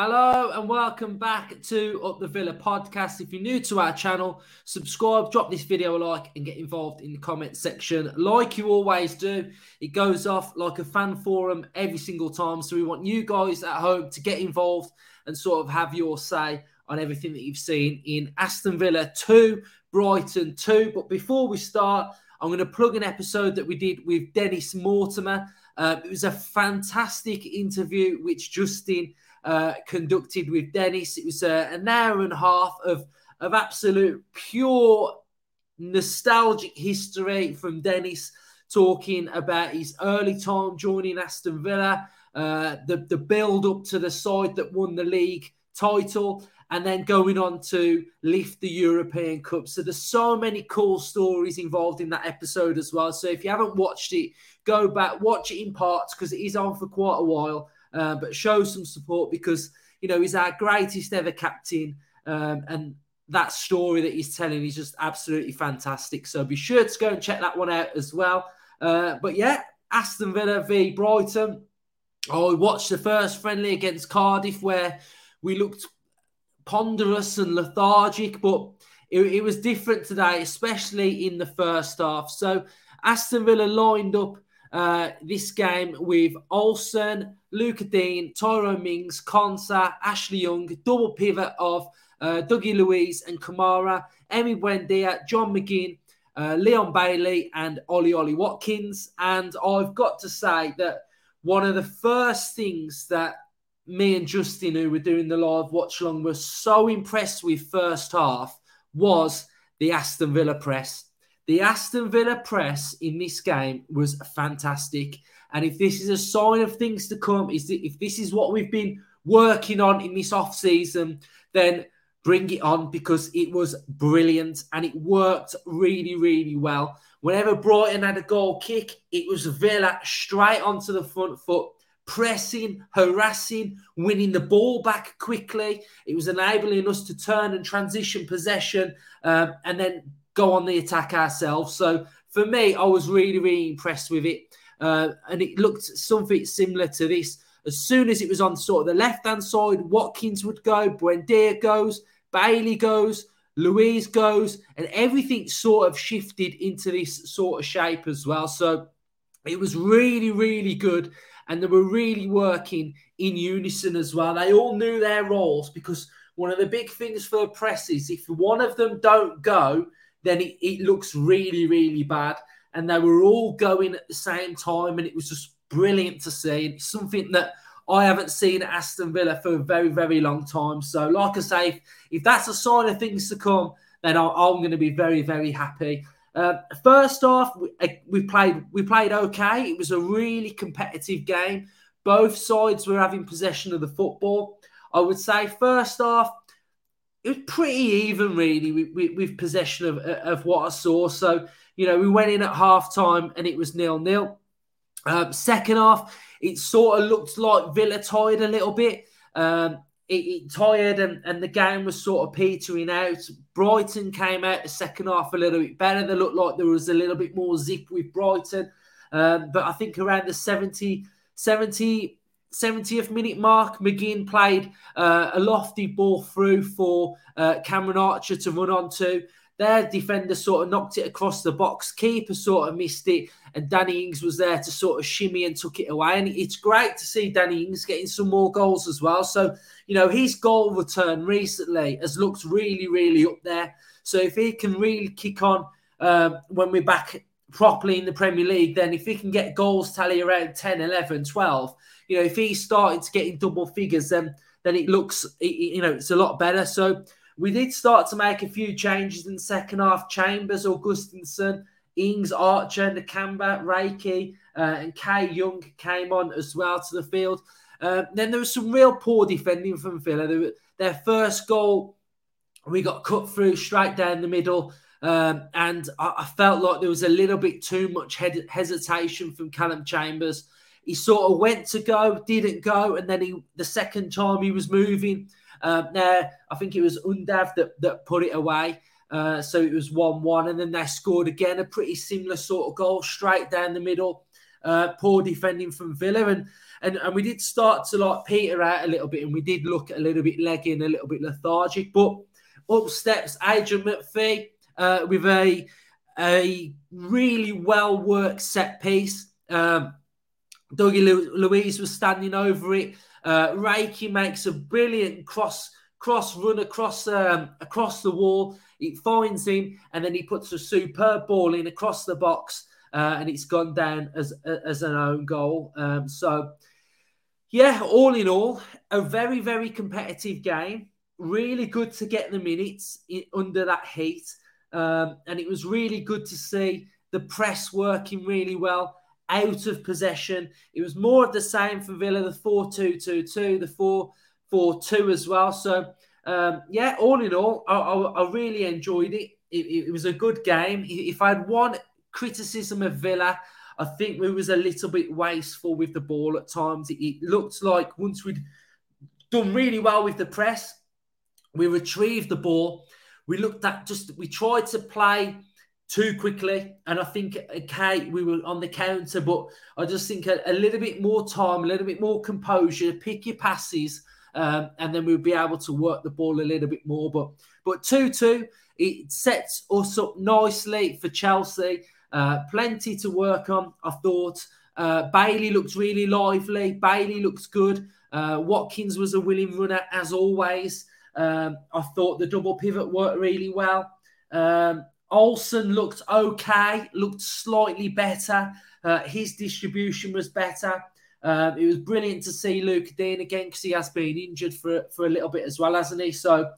Hello and welcome back to Up the Villa podcast. If you're new to our channel, subscribe, drop this video a like, and get involved in the comment section like you always do. It goes off like a fan forum every single time. So we want you guys at home to get involved and sort of have your say on everything that you've seen in Aston Villa 2, Brighton 2. But before we start, I'm going to plug an episode that we did with Dennis Mortimer. Uh, it was a fantastic interview which Justin uh, conducted with Dennis. It was uh, an hour and a half of, of absolute pure nostalgic history from Dennis talking about his early time joining Aston Villa, uh, the, the build up to the side that won the league title, and then going on to lift the European Cup. So there's so many cool stories involved in that episode as well. So if you haven't watched it, go back, watch it in parts because it is on for quite a while uh, but show some support because you know he's our greatest ever captain, um, and that story that he's telling is just absolutely fantastic. So be sure to go and check that one out as well. Uh, but yeah, Aston Villa v Brighton. I watched the first friendly against Cardiff where we looked ponderous and lethargic, but it, it was different today, especially in the first half. So Aston Villa lined up uh, this game with Olsen, Lucas Digne, Tyrone Mings, Konsa, Ashley Young, double pivot of uh, Dougie Luiz and Kamara, Emi Buendia, John McGinn, uh, Leon Bailey, and Ollie Ollie Watkins. And I've got to say that one of the first things that me and Justin, who were doing the live watch along, were so impressed with first half was the Aston Villa press. The Aston Villa press in this game was fantastic. And if this is a sign of things to come, is that if this is what we've been working on in this off season, then bring it on because it was brilliant and it worked really, really well. Whenever Brighton had a goal kick, it was Villa straight onto the front foot, pressing, harassing, winning the ball back quickly. It was enabling us to turn and transition possession um, and then go on the attack ourselves. So for me, I was really, really impressed with it. Uh, and it looked something similar to this. As soon as it was on sort of the left hand side, Watkins would go, Buendia goes, Bailey goes, Luiz goes, and everything sort of shifted into this sort of shape as well. So it was really, really good. And they were really working in unison as well. They all knew their roles because one of the big things for the press is if one of them don't go, then it, it looks really, really bad. And they were all going at the same time, and it was just brilliant to see. And it's something that I haven't seen at Aston Villa for a very, very long time. So, like I say, if, if that's a sign of things to come, then I, am going to be very, very happy. Uh, first off, we, uh, we, played we played okay. It was a really competitive game. Both sides were having possession of the football. I would say first off, it was pretty even, really, with, with, possession of, of what I saw. So, you know, we went in at half time and it was nil nil. Um, second half, it sort of looked like Villa tired a little bit. Um, it, it, tired and, and the game was sort of petering out. Brighton came out the second half a little bit better. They looked like there was a little bit more zip with Brighton. Um, but I think around the 70, 70 70th minute mark, McGinn played uh, a lofty ball through for uh, Cameron Archer to run onto. Their defender sort of knocked it across the box. Keeper sort of missed it, and Danny Ings was there to sort of shimmy and took it away. And it's great to see Danny Ings getting some more goals as well. So, you know, his goal return recently has looked really, really up there. So if he can really kick on uh, when we're back properly in the Premier League, then if he can get goals tally around 10, 11, 12, you know, if he's starting to get in double figures, then then it looks, you know, it's a lot better. So we did start to make a few changes in the second half. Chambers, Augustinsson, Ings, Archer, Nakamba, Reiki, uh, and Kay Young came on as well to the field. Uh, then there was some real poor defending from Villa. Their first goal, we got cut through straight down the middle. Um, and I, I, felt like there was a little bit too much hesitation from Callum Chambers. He sort of went to go, didn't go, and then he the second time he was moving. Now I think it was Undav that, that put it away. Uh, so it was 1 1. And then they scored again a pretty similar sort of goal straight down the middle. Uh, poor defending from Villa. And, and and we did start to like peter out a little bit. And we did look a little bit legging, a little bit lethargic. But up steps Adrian MacPhee uh, with a, a really well worked set piece. Um, Dougie Luiz was standing over it. Uh, Reiki makes a brilliant cross cross run across um, across the wall. It finds him, and then he puts a superb ball in across the box, uh, and it's gone down as as an own goal. Um, so, yeah, all in all, a very very competitive game. Really good to get the minutes in, under that heat, um, and it was really good to see the press working really well out of possession. It was more of the same for Villa, the 4 2 2 2, the 4 4 2 as well. So, um, yeah, all in all, I, I, I really enjoyed it. It, it. was a good game. If I had one criticism of Villa, I think we was a little bit wasteful with the ball at times. It, it looked like once we'd done really well with the press, we retrieved the ball. We looked at just, we tried to play too quickly. And I think, okay, we were on the counter, but I just think a, a little bit more time, a little bit more composure, pick your passes, um, and then we'll be able to work the ball a little bit more. But but 2 2, it sets us up nicely for Chelsea. Uh, plenty to work on, I thought. Uh, Bailey looks really lively. Bailey looks good. Uh, Watkins was a willing runner as always. Um, I thought the double pivot worked really well. Um, Olsen looked okay, looked slightly better. Uh, his distribution was better. Um, it was brilliant to see Lucas Digne again because he has been injured for, for a little bit as well, hasn't he? So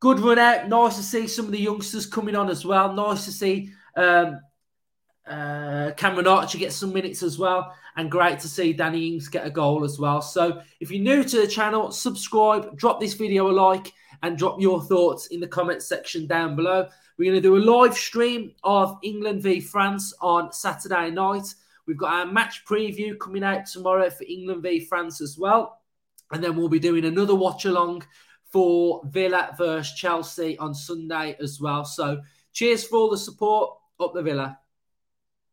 good run out. Nice to see some of the youngsters coming on as well. Nice to see um, uh, Cameron Archer get some minutes as well. And great to see Danny Ings get a goal as well. So if you're new to the channel, subscribe, drop this video a like, and drop your thoughts in the comment section down below. We're going to do a live stream of England v France on Saturday night. We've got our match preview coming out tomorrow for England v France as well. And then we'll be doing another watch along for Villa versus Chelsea on Sunday as well. So cheers for all the support. Up the Villa.